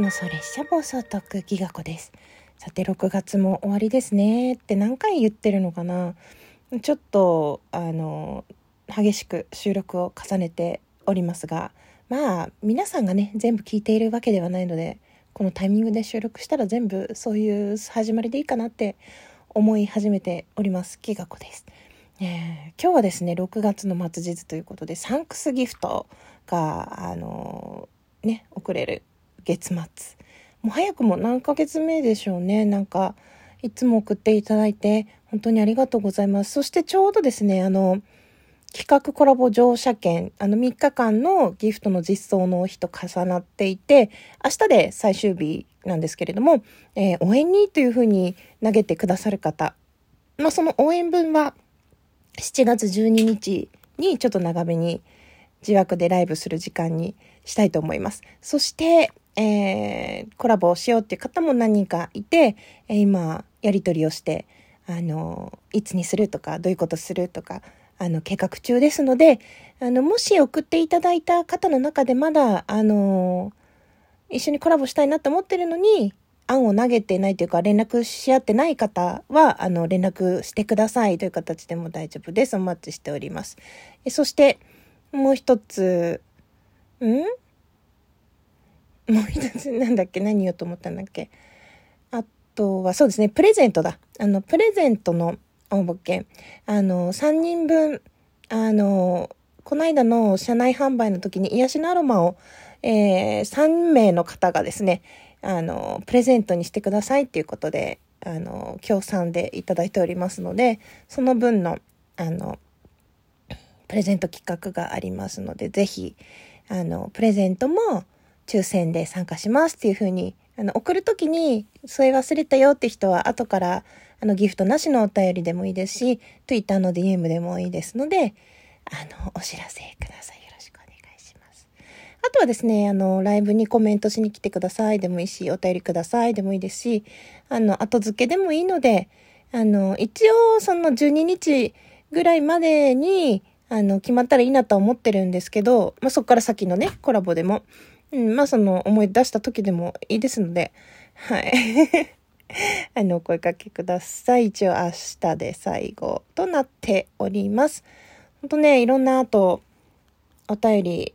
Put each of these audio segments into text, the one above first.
のそ列車暴走特技学です。さて、6月も終わりですねって何回言ってるのかなちょっと、あの、激しく収録を重ねておりますが、まあ、皆さんがね、全部聞いているわけではないので、このタイミングで収録したら全部そういう始まりでいいかなって思い始めております。きがこです。えー、今日はですね、6月の末日ということで、サンクスギフトが、あのね、送れる月末。もう早くも何ヶ月目でしょうね。なんかいつも送っていただいて本当にありがとうございます。そしてちょうどですねあの企画コラボ乗車券あの3日間のギフトの実装の日と重なっていて明日で最終日なんですけれども、えー、応援にというふうに投げてくださる方、まあ、その応援分は7月12日にちょっと長めに自枠でライブする時間にしたいと思います。そして、えー、コラボをしようっていう方も何人かいて、えー、今、やり取りをして、あの、いつにするとか、どういうことするとか、あの、計画中ですので、あの、もし送っていただいた方の中でまだ、あの、一緒にコラボしたいなと思ってるのに、案を投げてないというか、連絡し合ってない方は、あの、連絡してくださいという形でも大丈夫です。お待ちしております。そして、もう一つ、ん？もう一つなんだっけ何言おうと思ったんだっけあとはそうですね、プレゼントだ。あの、プレゼントの応募券。あの、3人分、あの、この間の社内販売の時に癒しのアロマを、えー、3名の方がですね、あの、プレゼントにしてくださいっていうことで、あの、協賛でいただいておりますので、その分の、あの、プレゼント企画がありますので、ぜひ、あの、プレゼントも、抽選で参加しますっていう風に、あの、送るときに、添え忘れたよって人は、後から、あの、ギフトなしのお便りでもいいですし、Twitter の DM でもいいですので、あの、お知らせください。よろしくお願いします。あとはですね、あの、ライブにコメントしに来てくださいでもいいし、お便りくださいでもいいですし、あの、後付けでもいいので、あの、一応、その12日ぐらいまでに、あの、決まったらいいなと思ってるんですけど、まあ、そこから先のね、コラボでも、うん、まあその思い出した時でもいいですので、はい。あの、お声かけください。一応明日で最後となっております。ほんとね、いろんな後、お便り、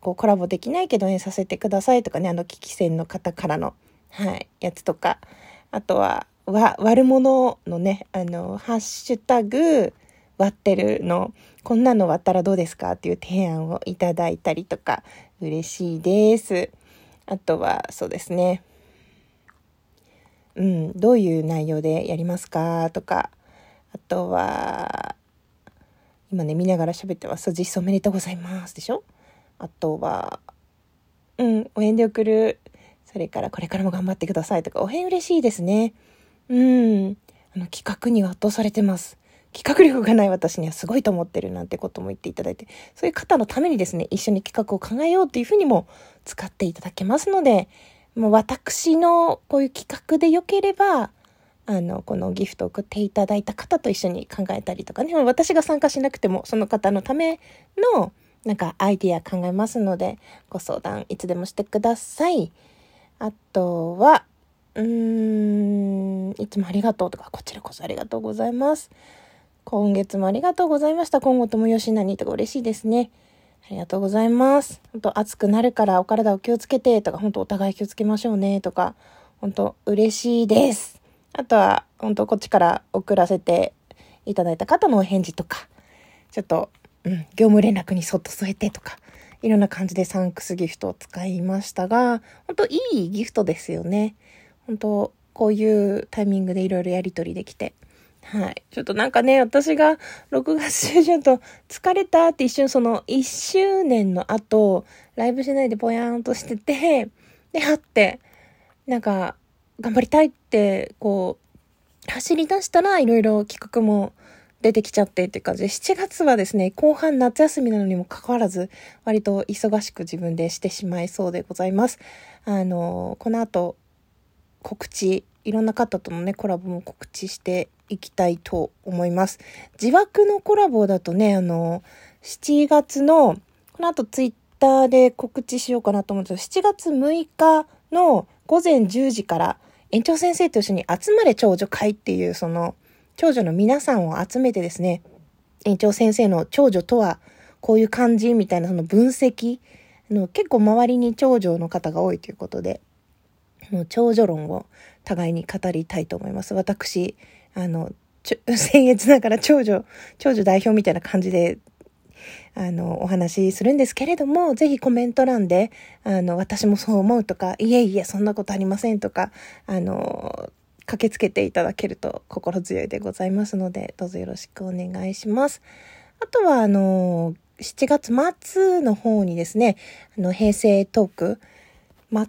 こうコラボできないけどね、させてくださいとかね、あの、危機戦の方からの、はい、やつとか、あとは、わ、悪者のね、あの、ハッシュタグ、割ってるの、こんなの割ったらどうですか？っていう提案をいただいたりとか、嬉しいです。あとは、そうですね。うん、どういう内容でやりますか？とか、あとは、今ね、見ながら喋ってます。実装おめでとうございます。でしょ？あとは、うん、応援で送る。それから、これからも頑張ってくださいとか、応援嬉しいですね。うん。あの、企画には圧倒されてます。企画力がない私にはすごいと思ってるなんてことも言っていただいて、そういう方のためにですね、一緒に企画を考えようっていうふうにも使っていただけますので、もう私のこういう企画で良ければ、あの、このギフトを送っていただいた方と一緒に考えたりとかね、私が参加しなくても、その方のための、なんかアイディア考えますので、ご相談いつでもしてください。あとは、うーん、いつもありがとうとか、こちらこそありがとうございます。今月もありがとうございました。今後ともよしなにとか嬉しいですね。ありがとうございます。本当暑くなるからお体を気をつけてとか、本当お互い気をつけましょうねとか、本当嬉しいです。あとは、本当こっちから送らせていただいた方のお返事とか、ちょっと、うん、業務連絡にそっと添えてとか、いろんな感じでサンクスギフトを使いましたが、本当いいギフトですよね。本当こういうタイミングでいろいろやり取りできて。はい。ちょっとなんかね、私が6月中ちょっと疲れたって一瞬その1周年の後、ライブしないでぼやーんとしてて、で、はって、なんか、頑張りたいって、こう、走り出したらいろいろ企画も出てきちゃってっていう感じで、7月はですね、後半夏休みなのにもかかわらず、割と忙しく自分でしてしまいそうでございます。あの、この後、告知、いろんな方とのね、コラボも告知していきたいと思います。自枠のコラボだとね、あの、7月の、この後ツイッターで告知しようかなと思うんですけど、7月6日の午前10時から園長先生と一緒に集まれ長女会っていうその長女の皆さんを集めてですね、園長先生の長女とはこういう感じみたいなその分析の結構周りに長女の方が多いということで、もう長女論を互いに語りたいと思います。私、あの、僭越ながら長女、長女代表みたいな感じで、あの、お話しするんですけれども、ぜひコメント欄で、あの、私もそう思うとか、いえいえ、そんなことありませんとか、あの、駆けつけていただけると心強いでございますので、どうぞよろしくお願いします。あとは、あの、7月末の方にですね、あの、平成トーク、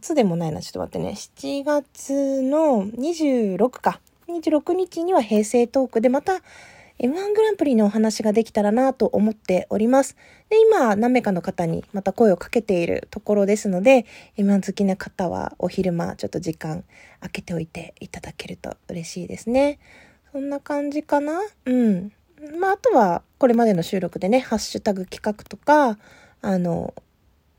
末でもないな、ちょっと待ってね、7月の26か、26日には平成トークでまた M1 グランプリのお話ができたらなと思っております。で、今、何名かの方にまた声をかけているところですので、M1 好きな方はお昼間ちょっと時間空けておいていただけると嬉しいですね。そんな感じかな？うん。まあ、あとは、これまでの収録でね、ハッシュタグ企画とか、あの、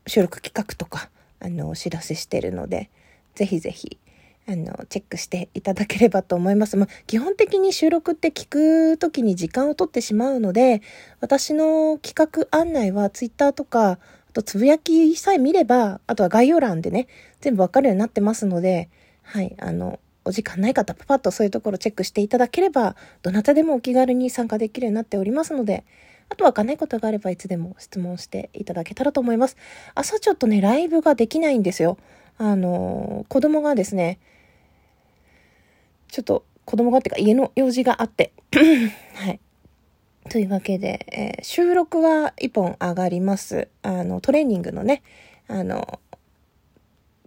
収録企画とか、あの、お知らせしてるので、ぜひぜひ、あの、チェックしていただければと思います。まあ、基本的に収録って聞くときに時間を取ってしまうので、私の企画案内は Twitter とか、あとつぶやきさえ見れば、あとは概要欄でね、全部わかるようになってますので、はい、あの、お時間ない方、パパッとそういうところチェックしていただければ、どなたでもお気軽に参加できるようになっておりますので、あとわかんないことがあればいつでも質問していただけたらと思います。朝ちょっとね、ライブができないんですよ。あの、子供がですね、ちょっと子供がっていうか家の用事があって、はい。というわけで、えー、収録は1本上がります。あの、トレーニングのね、あの、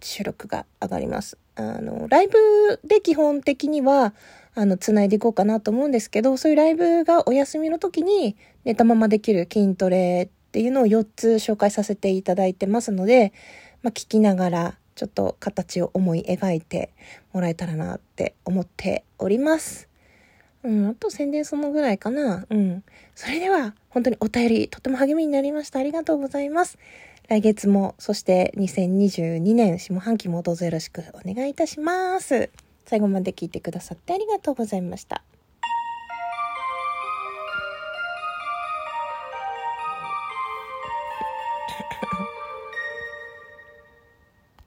収録が上がります。あの、ライブで基本的には、あの、繋いでいこうかなと思うんですけど、そういうライブがお休みの時に寝たままできる筋トレっていうのを4つ紹介させていただいてますので、まあ、聞きながら、ちょっと形を思い描いてもらえたらなって思っております。うん、あと宣伝そのぐらいかな。うん。それでは、本当にお便り、とても励みになりました。ありがとうございます。来月も、そして2022年下半期もどうぞよろしくお願いいたします。最後まで聞いてくださってありがとうございました。